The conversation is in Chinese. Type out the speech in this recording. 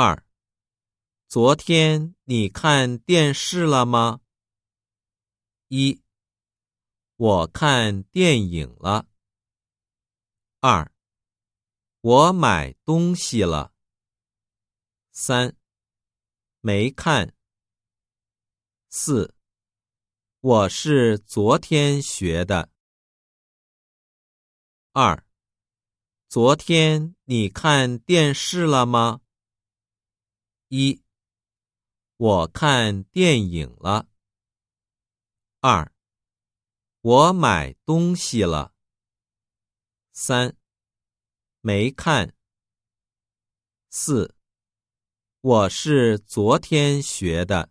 二，昨天你看电视了吗？一，我看电影了。二，我买东西了。三，没看。四，我是昨天学的。二，昨天你看电视了吗？一，我看电影了。二，我买东西了。三，没看。四，我是昨天学的。